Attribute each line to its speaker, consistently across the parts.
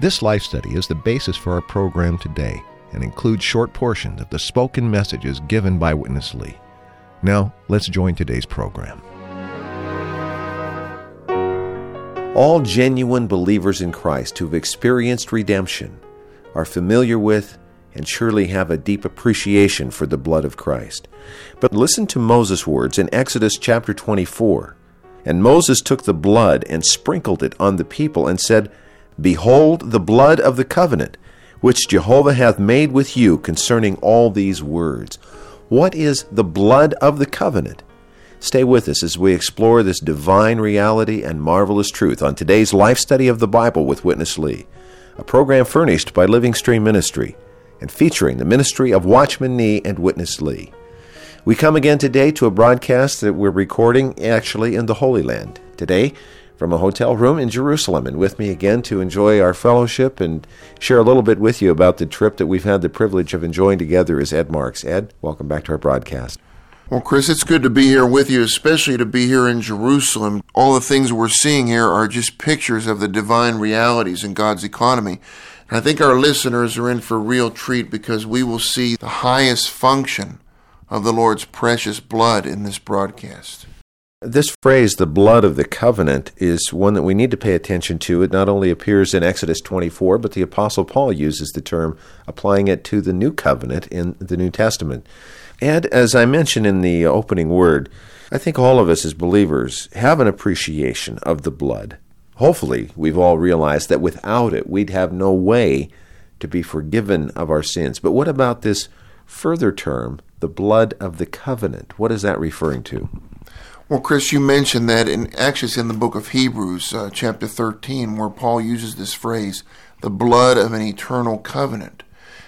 Speaker 1: This life study is the basis for our program today and includes short portions of the spoken messages given by Witness Lee. Now, let's join today's program.
Speaker 2: All genuine believers in Christ who've experienced redemption are familiar with and surely have a deep appreciation for the blood of Christ. But listen to Moses' words in Exodus chapter 24. And Moses took the blood and sprinkled it on the people and said, Behold the blood of the covenant, which Jehovah hath made with you concerning all these words. What is the blood of the covenant? Stay with us as we explore this divine reality and marvelous truth on today's Life Study of the Bible with Witness Lee, a program furnished by Living Stream Ministry and featuring the ministry of Watchman Nee and Witness Lee. We come again today to a broadcast that we're recording actually in the Holy Land. Today, from a hotel room in Jerusalem, and with me again to enjoy our fellowship and share a little bit with you about the trip that we've had the privilege of enjoying together is Ed Marks. Ed, welcome back to our broadcast.
Speaker 3: Well, Chris, it's good to be here with you, especially to be here in Jerusalem. All the things we're seeing here are just pictures of the divine realities in God's economy. And I think our listeners are in for a real treat because we will see the highest function of the Lord's precious blood in this broadcast.
Speaker 2: This phrase, the blood of the covenant, is one that we need to pay attention to. It not only appears in Exodus 24, but the Apostle Paul uses the term, applying it to the new covenant in the New Testament. And as I mentioned in the opening word, I think all of us as believers have an appreciation of the blood. Hopefully, we've all realized that without it, we'd have no way to be forgiven of our sins. But what about this further term, the blood of the covenant? What is that referring to?
Speaker 3: Well, Chris, you mentioned that, and actually, it's in the book of Hebrews, uh, chapter 13, where Paul uses this phrase, the blood of an eternal covenant.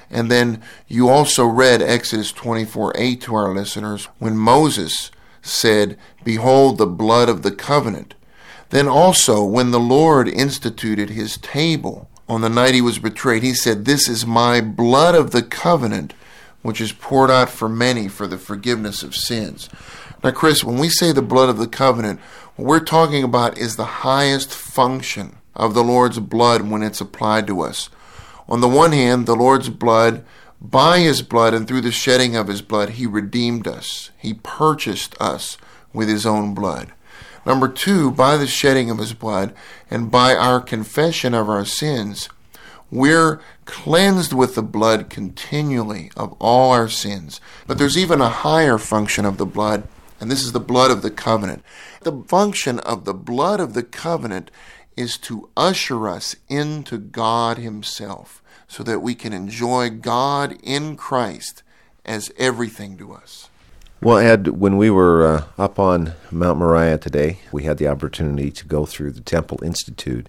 Speaker 3: And then you also read Exodus 24 8 to our listeners when Moses said, Behold the blood of the covenant. Then also, when the Lord instituted his table on the night he was betrayed, he said, This is my blood of the covenant, which is poured out for many for the forgiveness of sins. Now, Chris, when we say the blood of the covenant, what we're talking about is the highest function of the Lord's blood when it's applied to us. On the one hand, the Lord's blood, by his blood and through the shedding of his blood, he redeemed us. He purchased us with his own blood. Number two, by the shedding of his blood and by our confession of our sins, we're cleansed with the blood continually of all our sins. But there's even a higher function of the blood, and this is the blood of the covenant. The function of the blood of the covenant is to usher us into God Himself so that we can enjoy God in Christ as everything to us.
Speaker 2: Well, Ed, when we were uh, up on Mount Moriah today, we had the opportunity to go through the Temple Institute,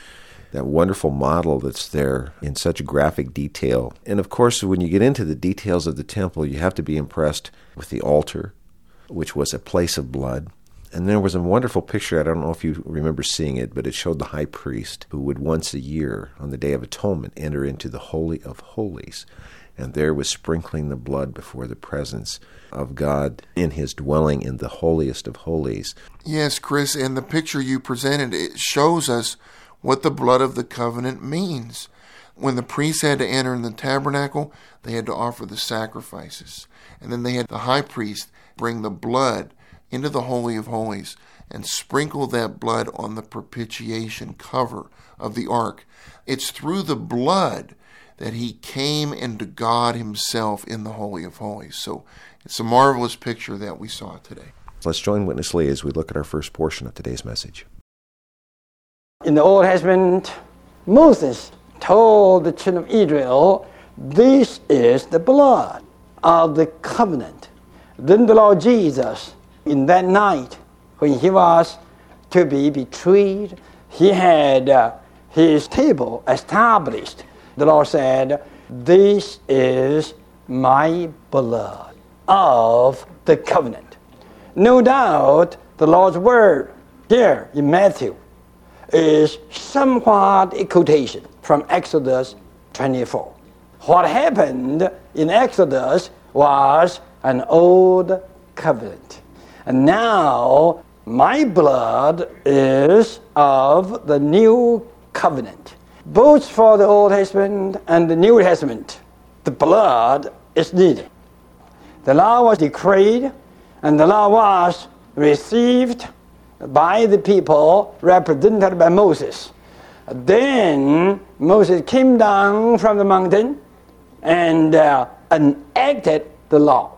Speaker 2: that wonderful model that's there in such graphic detail. And of course, when you get into the details of the temple, you have to be impressed with the altar, which was a place of blood. And there was a wonderful picture, I don't know if you remember seeing it, but it showed the high priest who would once a year, on the Day of Atonement, enter into the Holy of Holies. And there was sprinkling the blood before the presence of God in his dwelling in the holiest of holies.
Speaker 3: Yes, Chris, and the picture you presented, it shows us what the blood of the covenant means. When the priests had to enter in the tabernacle, they had to offer the sacrifices. And then they had the high priest bring the blood into the Holy of Holies and sprinkle that blood on the propitiation cover of the ark. It's through the blood that he came into God himself in the Holy of Holies. So it's a marvelous picture that we saw today.
Speaker 2: Let's join Witness Lee as we look at our first portion of today's message.
Speaker 4: In the Old Testament, Moses told the children of Israel, This is the blood of the covenant. Then the Lord Jesus, in that night when he was to be betrayed, he had uh, his table established, the Lord said, This is my blood of the covenant. No doubt the Lord's word here in Matthew is somewhat a quotation from Exodus 24. What happened in Exodus was an old covenant. And now my blood is of the new covenant. Both for the Old Testament and the New Testament, the blood is needed. The law was decreed and the law was received by the people represented by Moses. Then Moses came down from the mountain and uh, enacted the law.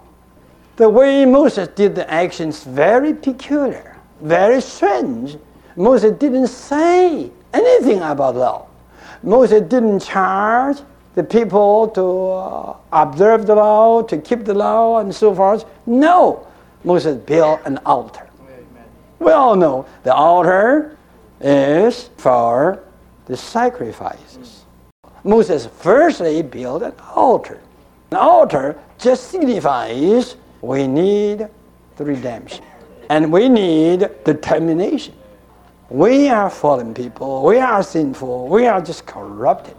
Speaker 4: The way Moses did the actions very peculiar, very strange. Moses didn't say anything about law. Moses didn't charge the people to uh, observe the law, to keep the law, and so forth. No, Moses built an altar. We all know the altar is for the sacrifices. Moses firstly built an altar. An altar just signifies we need the redemption. And we need determination. We are fallen people. We are sinful. We are just corrupted.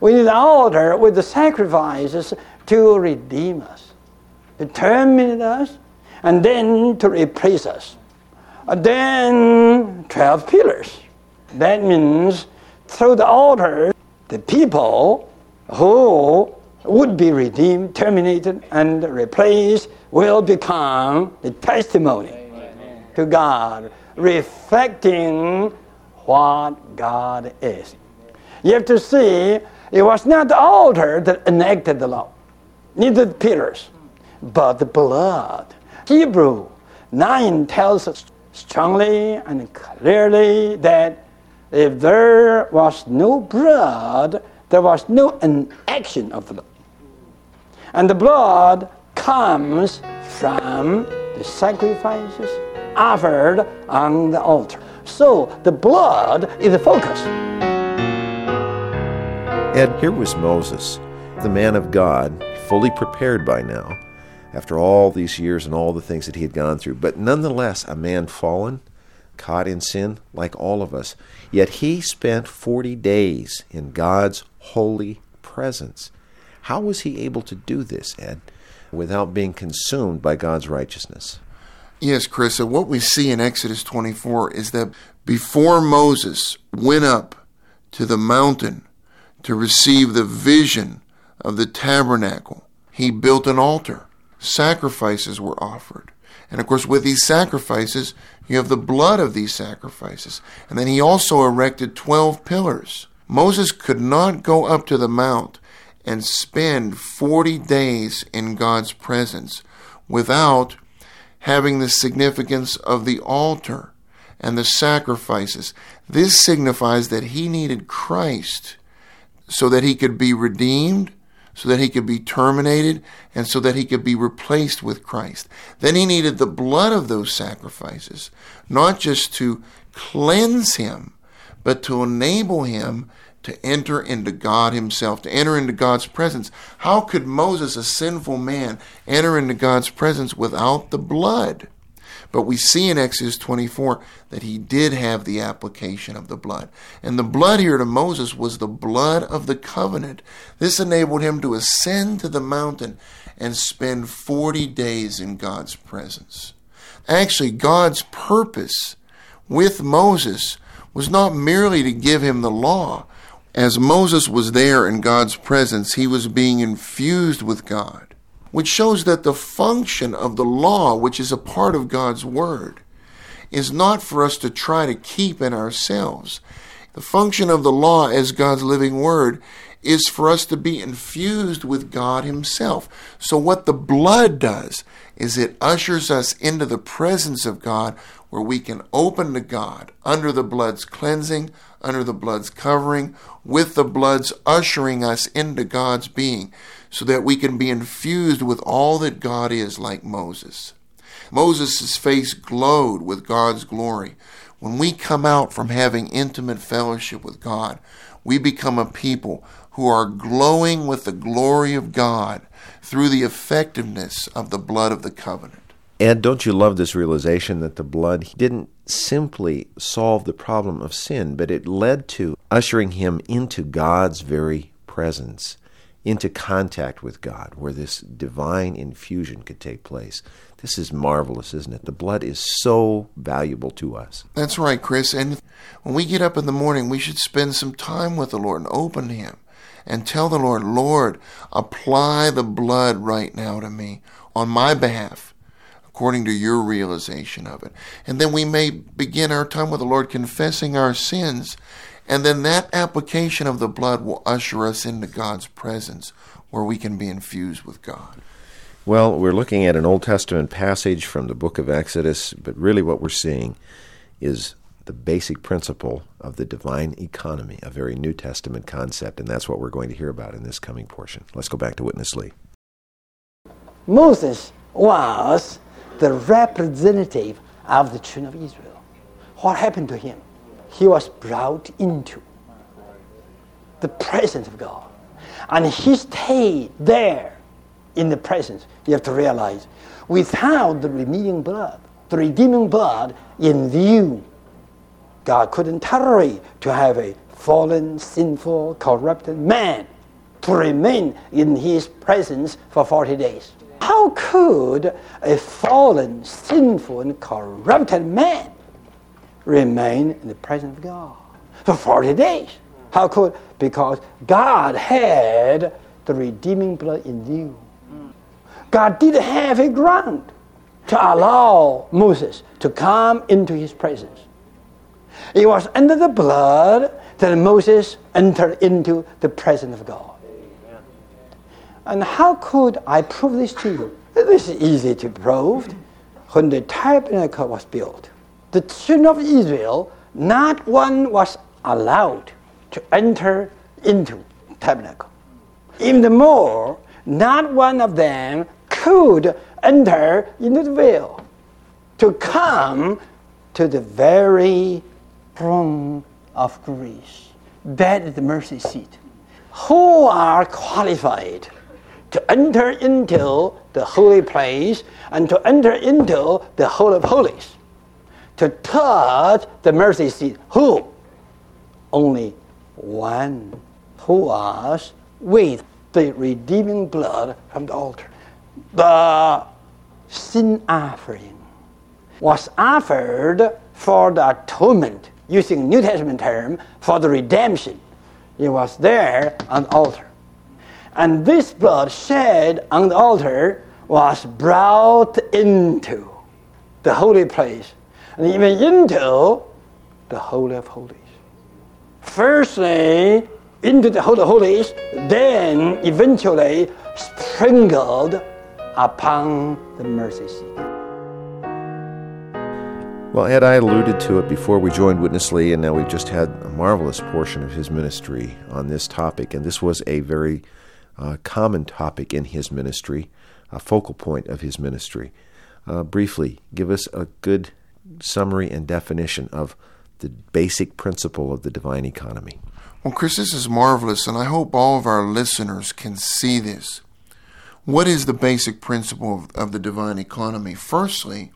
Speaker 4: We need an altar with the sacrifices to redeem us, to terminate us, and then to replace us. Then 12 pillars. That means through the altar, the people who would be redeemed, terminated, and replaced will become the testimony Amen. to God, reflecting what God is. You have to see it was not the altar that enacted the law, neither the pillars, but the blood. Hebrew 9 tells us strongly and clearly that if there was no blood, there was no action of the law. And the blood comes from the sacrifices offered on the altar. So the blood is the focus.
Speaker 2: Ed, here was Moses, the man of God, fully prepared by now, after all these years and all the things that he had gone through, but nonetheless a man fallen, caught in sin, like all of us. Yet he spent 40 days in God's holy presence. How was he able to do this, Ed, without being consumed by God's righteousness?
Speaker 3: Yes, Chris. So what we see in Exodus 24 is that before Moses went up to the mountain to receive the vision of the tabernacle, he built an altar. Sacrifices were offered. And of course, with these sacrifices, you have the blood of these sacrifices. And then he also erected 12 pillars. Moses could not go up to the mount and spend 40 days in God's presence without having the significance of the altar and the sacrifices. This signifies that he needed Christ so that he could be redeemed so that he could be terminated and so that he could be replaced with Christ. Then he needed the blood of those sacrifices, not just to cleanse him, but to enable him to enter into God himself, to enter into God's presence. How could Moses, a sinful man, enter into God's presence without the blood? But we see in Exodus 24 that he did have the application of the blood. And the blood here to Moses was the blood of the covenant. This enabled him to ascend to the mountain and spend 40 days in God's presence. Actually, God's purpose with Moses was not merely to give him the law. As Moses was there in God's presence, he was being infused with God which shows that the function of the law, which is a part of God's Word, is not for us to try to keep in ourselves. The function of the law as God's living Word is for us to be infused with God Himself. So, what the blood does is it ushers us into the presence of God where we can open to God under the blood's cleansing, under the blood's covering, with the blood's ushering us into God's being so that we can be infused with all that God is like Moses. Moses' face glowed with God's glory when we come out from having intimate fellowship with God, we become a people who are glowing with the glory of God through the effectiveness of the blood of the covenant.
Speaker 2: And don't you love this realization that the blood didn't simply solve the problem of sin, but it led to ushering him into God's very presence, into contact with God, where this divine infusion could take place. This is marvelous, isn't it? The blood is so valuable to us.
Speaker 3: That's right, Chris. And when we get up in the morning, we should spend some time with the Lord and open Him and tell the Lord, Lord, apply the blood right now to me on my behalf according to your realization of it. And then we may begin our time with the Lord confessing our sins, and then that application of the blood will usher us into God's presence where we can be infused with God.
Speaker 2: Well, we're looking at an Old Testament passage from the book of Exodus, but really what we're seeing is the basic principle of the divine economy, a very New Testament concept, and that's what we're going to hear about in this coming portion. Let's go back to Witness Lee.
Speaker 4: Moses was the representative of the children of Israel. What happened to him? He was brought into the presence of God. And he stayed there in the presence. You have to realize, without the redeeming blood, the redeeming blood in view, God couldn't tolerate to have a fallen, sinful, corrupted man to remain in his presence for 40 days. How could a fallen, sinful, and corrupted man remain in the presence of God for 40 days? How could? Because God had the redeeming blood in you. God did have a ground to allow Moses to come into his presence. It was under the blood that Moses entered into the presence of God. And how could I prove this to you? This is easy to prove. When the tabernacle was built, the children of Israel, not one was allowed to enter into tabernacle. Even more, not one of them could enter into the veil to come to the very throne of grace. That is the mercy seat. Who are qualified to enter into the holy place and to enter into the Holy of Holies, to touch the mercy seat. Who? Only one who was with the redeeming blood from the altar. The sin offering was offered for the atonement, using New Testament term, for the redemption. It was there on the altar. And this blood shed on the altar was brought into the holy place and even into the Holy of Holies. Firstly, into the Holy of Holies, then eventually sprinkled upon the mercy seat.
Speaker 2: Well, Ed, I alluded to it before we joined Witness Lee, and now we've just had a marvelous portion of his ministry on this topic, and this was a very uh, common topic in his ministry, a focal point of his ministry. Uh, briefly, give us a good summary and definition of the basic principle of the divine economy.
Speaker 3: Well, Chris, this is marvelous, and I hope all of our listeners can see this. What is the basic principle of, of the divine economy? Firstly,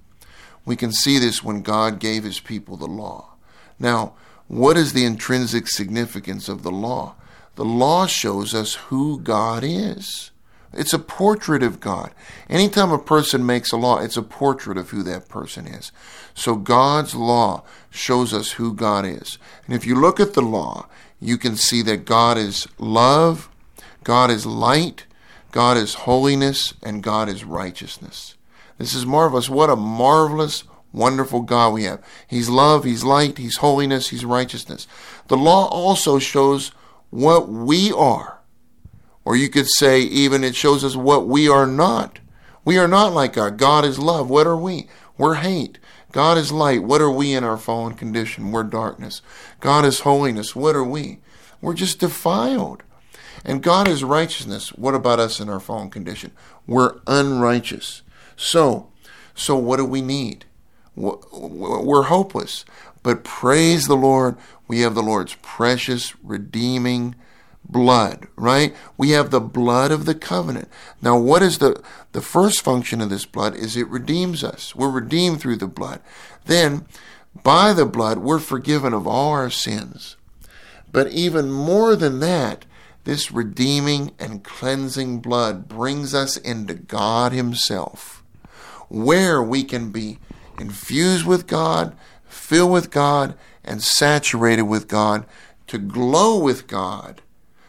Speaker 3: we can see this when God gave his people the law. Now, what is the intrinsic significance of the law? The law shows us who God is. It's a portrait of God. Anytime a person makes a law, it's a portrait of who that person is. So God's law shows us who God is. And if you look at the law, you can see that God is love, God is light, God is holiness, and God is righteousness. This is marvelous. What a marvelous, wonderful God we have. He's love, He's light, He's holiness, He's righteousness. The law also shows what we are. Or you could say, even it shows us what we are not. We are not like God. God is love. What are we? We're hate. God is light. What are we in our fallen condition? We're darkness. God is holiness. What are we? We're just defiled. And God is righteousness. What about us in our fallen condition? We're unrighteous. So, so what do we need? We're hopeless. But praise the Lord, we have the Lord's precious, redeeming blood, right? We have the blood of the covenant. Now, what is the, the first function of this blood is it redeems us. We're redeemed through the blood. Then, by the blood, we're forgiven of all our sins. But even more than that, this redeeming and cleansing blood brings us into God Himself, where we can be infused with God, filled with God, and saturated with God to glow with God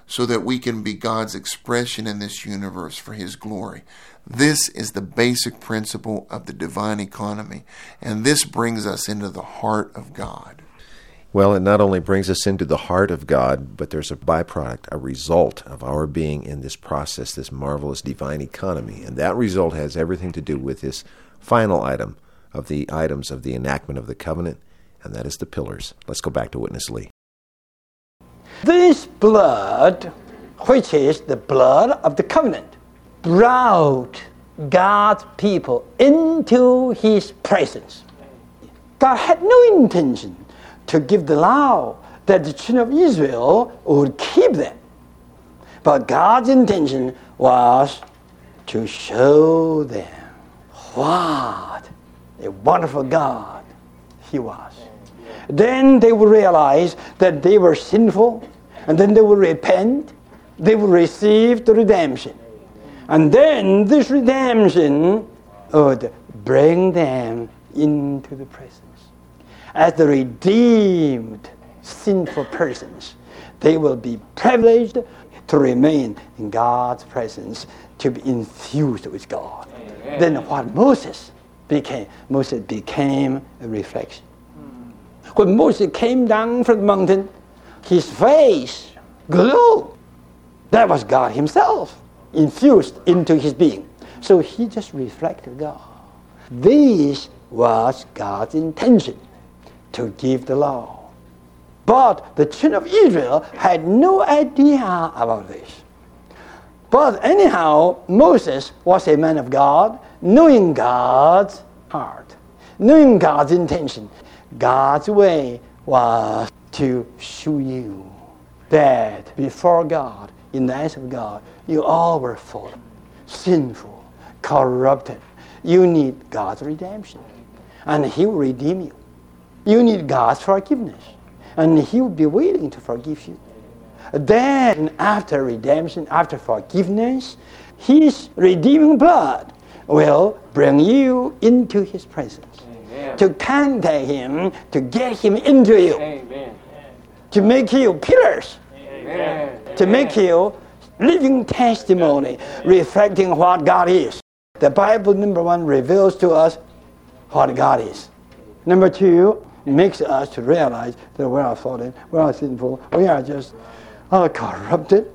Speaker 3: so that we can be God's expression in this universe for His glory. This is the basic principle of the divine economy, and this brings us into the heart of God.
Speaker 2: Well, it not only brings us into the heart of God, but there's a byproduct, a result of our being in this process, this marvelous divine economy. And that result has everything to do with this final item of the items of the enactment of the covenant, and that is the pillars. Let's go back to Witness Lee.
Speaker 4: This blood, which is the blood of the covenant, brought God's people into his presence. God had no intention to give the law that the children of Israel would keep them. But God's intention was to show them what a wonderful God He was. Then they will realize that they were sinful, and then they will repent, they will receive the redemption. And then this redemption oh, would bring them into the presence as the redeemed sinful persons, they will be privileged to remain in God's presence, to be infused with God. Amen. Then what Moses became, Moses became a reflection. When Moses came down from the mountain, his face glowed. That was God Himself infused into his being. So he just reflected God. This was God's intention to give the law. But the children of Israel had no idea about this. But anyhow, Moses was a man of God, knowing God's heart, knowing God's intention. God's way was to show you that before God, in the eyes of God, you all were fallen, sinful, corrupted. You need God's redemption. And He will redeem you. You need God's forgiveness, and He will be willing to forgive you. Then, after redemption, after forgiveness, His redeeming blood will bring you into His presence. To contact Him, to get Him into you, Amen. to make you pillars, Amen. to make you living testimony reflecting what God is. The Bible, number one, reveals to us what God is. Number two, makes us to realize that we are fallen, we are sinful, we are just uh, corrupted,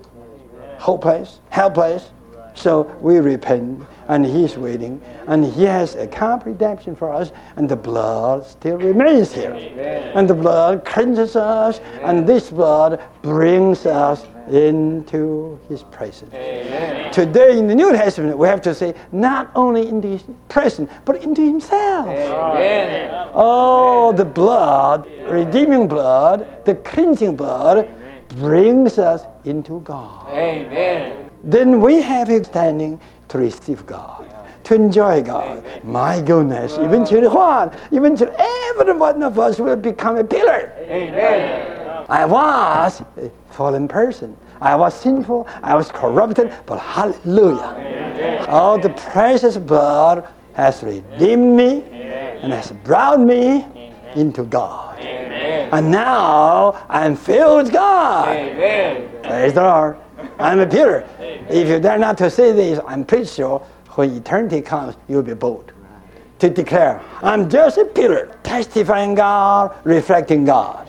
Speaker 4: hopeless, helpless. So we repent, and He's waiting, and He has a complete redemption for us, and the blood still remains here. Amen. And the blood cleanses us, Amen. and this blood brings us into his presence. Amen. Today in the New Testament, we have to say not only into his presence, but into himself. Oh, the blood, redeeming blood, the cleansing blood brings us into God. Amen. Then we have a standing to receive God. To enjoy God. Amen. My goodness, eventually what? Eventually every one of us will become a pillar. Amen. I was a fallen person. I was sinful. I was corrupted. But hallelujah. Amen. Oh, the precious blood has redeemed me and has brought me into God. And now I'm filled with God. Amen. Praise the Lord. I'm a pillar. If you dare not to say this, I'm pretty sure when eternity comes, you'll be bold to declare, I'm just a pillar, testifying God, reflecting God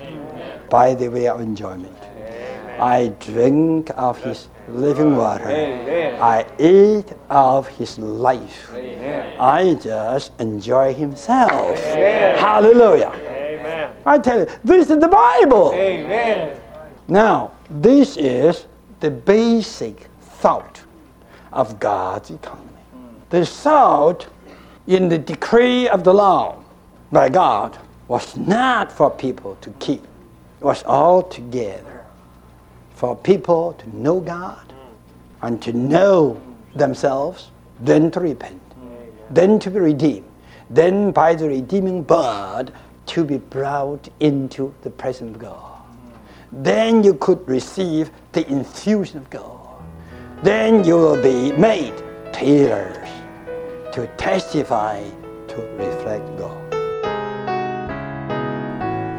Speaker 4: by the way of enjoyment. Amen. I drink of His living water. Amen. I eat of His life. Amen. I just enjoy Himself. Hallelujah. I tell you, this is the Bible. Now, this is the basic thought of God's economy. The thought in the decree of the law by God was not for people to keep, it was all together for people to know God and to know themselves, then to repent, then to be redeemed, then by the redeeming blood to be brought into the presence of God. Then you could receive the infusion of God. Then you will be made pillars to testify, to reflect God.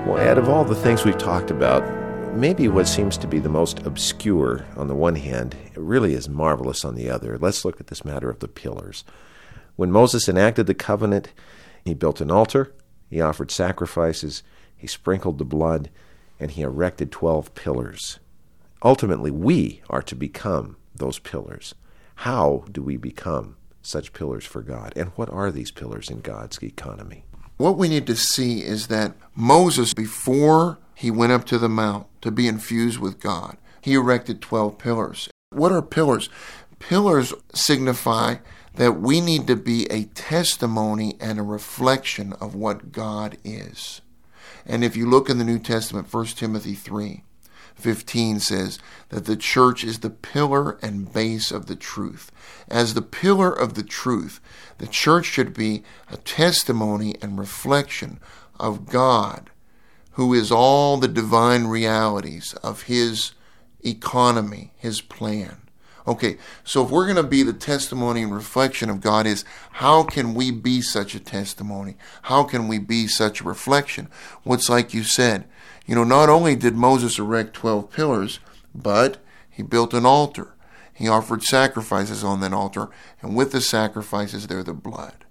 Speaker 2: Well, out of all the things we've talked about, maybe what seems to be the most obscure on the one hand it really is marvelous on the other. Let's look at this matter of the pillars. When Moses enacted the covenant, he built an altar, he offered sacrifices, he sprinkled the blood, and he erected 12 pillars. Ultimately, we are to become those pillars. How do we become such pillars for God? And what are these pillars in God's economy?
Speaker 3: What we need to see is that Moses, before he went up to the mount to be infused with God, he erected 12 pillars. What are pillars? Pillars signify that we need to be a testimony and a reflection of what God is. And if you look in the New Testament, 1 Timothy 3 15 says that the church is the pillar and base of the truth. As the pillar of the truth, the church should be a testimony and reflection of God, who is all the divine realities of His economy, His plan. Okay, so if we're going to be the testimony and reflection of God, is how can we be such a testimony? How can we be such a reflection? What's like you said, you know, not only did Moses erect 12 pillars, but he built an altar. He offered sacrifices on that altar, and with the sacrifices, there the blood.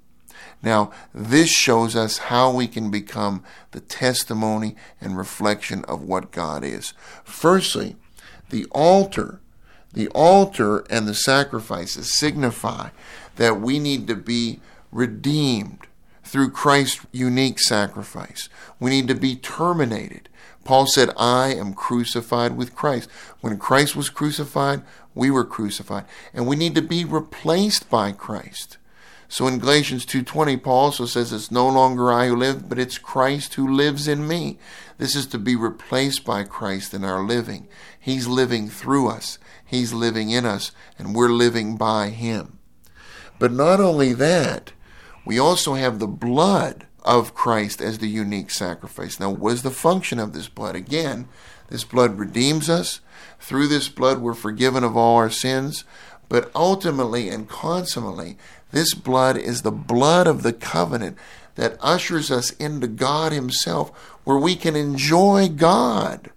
Speaker 3: Now, this shows us how we can become the testimony and reflection of what God is. Firstly, the altar the altar and the sacrifices signify that we need to be redeemed through Christ's unique sacrifice. We need to be terminated. Paul said, I am crucified with Christ. When Christ was crucified, we were crucified. And we need to be replaced by Christ. So in Galatians 2:20 Paul also says it's no longer I who live but it's Christ who lives in me. This is to be replaced by Christ in our living. He's living through us. He's living in us, and we're living by Him. But not only that, we also have the blood of Christ as the unique sacrifice. Now, what is the function of this blood? Again, this blood redeems us. Through this blood, we're forgiven of all our sins. But ultimately and consummately, this blood is the blood of the covenant that ushers us into God Himself, where we can enjoy God.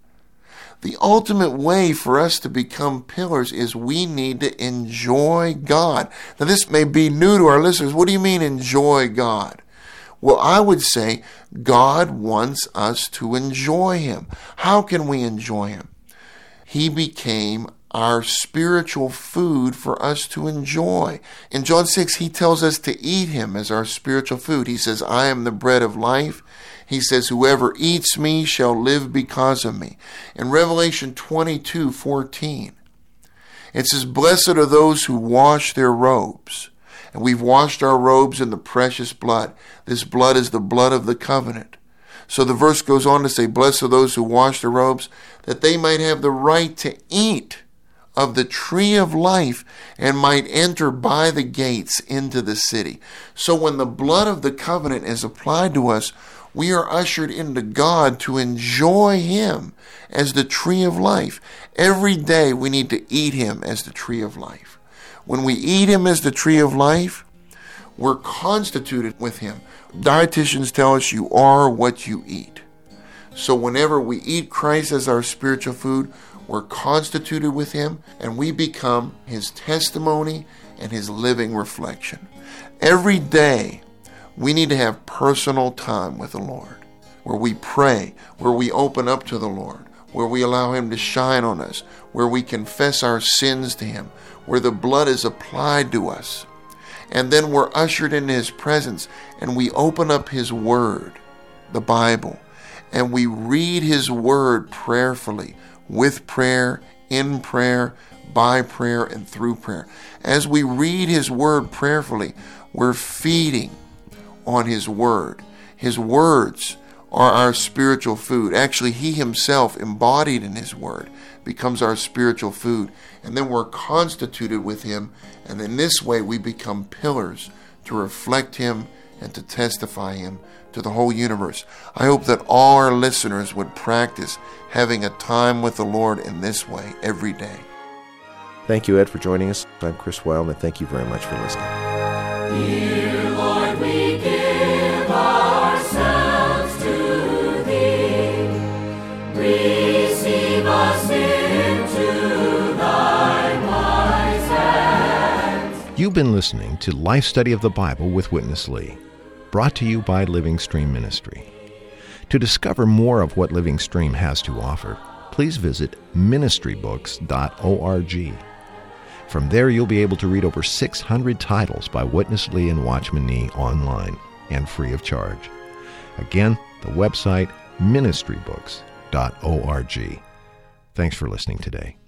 Speaker 3: The ultimate way for us to become pillars is we need to enjoy God. Now, this may be new to our listeners. What do you mean, enjoy God? Well, I would say God wants us to enjoy Him. How can we enjoy Him? He became our spiritual food for us to enjoy. In John 6, he tells us to eat him as our spiritual food. He says, I am the bread of life. He says, Whoever eats me shall live because of me. In Revelation 22 14, it says, Blessed are those who wash their robes. And we've washed our robes in the precious blood. This blood is the blood of the covenant. So the verse goes on to say, Blessed are those who wash their robes, that they might have the right to eat of the tree of life and might enter by the gates into the city. So when the blood of the covenant is applied to us, we are ushered into God to enjoy Him as the tree of life. Every day we need to eat Him as the tree of life. When we eat Him as the tree of life, we're constituted with Him. Dietitians tell us you are what you eat. So whenever we eat Christ as our spiritual food, we're constituted with Him and we become His testimony and His living reflection. Every day, we need to have personal time with the Lord where we pray, where we open up to the Lord, where we allow Him to shine on us, where we confess our sins to Him, where the blood is applied to us. And then we're ushered into His presence and we open up His Word, the Bible, and we read His Word prayerfully, with prayer, in prayer, by prayer, and through prayer. As we read His Word prayerfully, we're feeding on His Word. His words are our spiritual food. Actually, He Himself, embodied in His Word, becomes our spiritual food. And then we're constituted with Him. And in this way, we become pillars to reflect Him and to testify Him to the whole universe. I hope that all our listeners would practice having a time with the Lord in this way every day.
Speaker 5: Thank you, Ed, for joining us. I'm Chris Wildman. Thank you very much for listening.
Speaker 2: You've been listening to Life Study of the Bible with Witness Lee, brought to you by Living Stream Ministry. To discover more of what Living Stream has to offer, please visit ministrybooks.org. From there, you'll be able to read over 600 titles by Witness Lee and Watchman Nee online and free of charge. Again, the website ministrybooks.org. Thanks for listening today.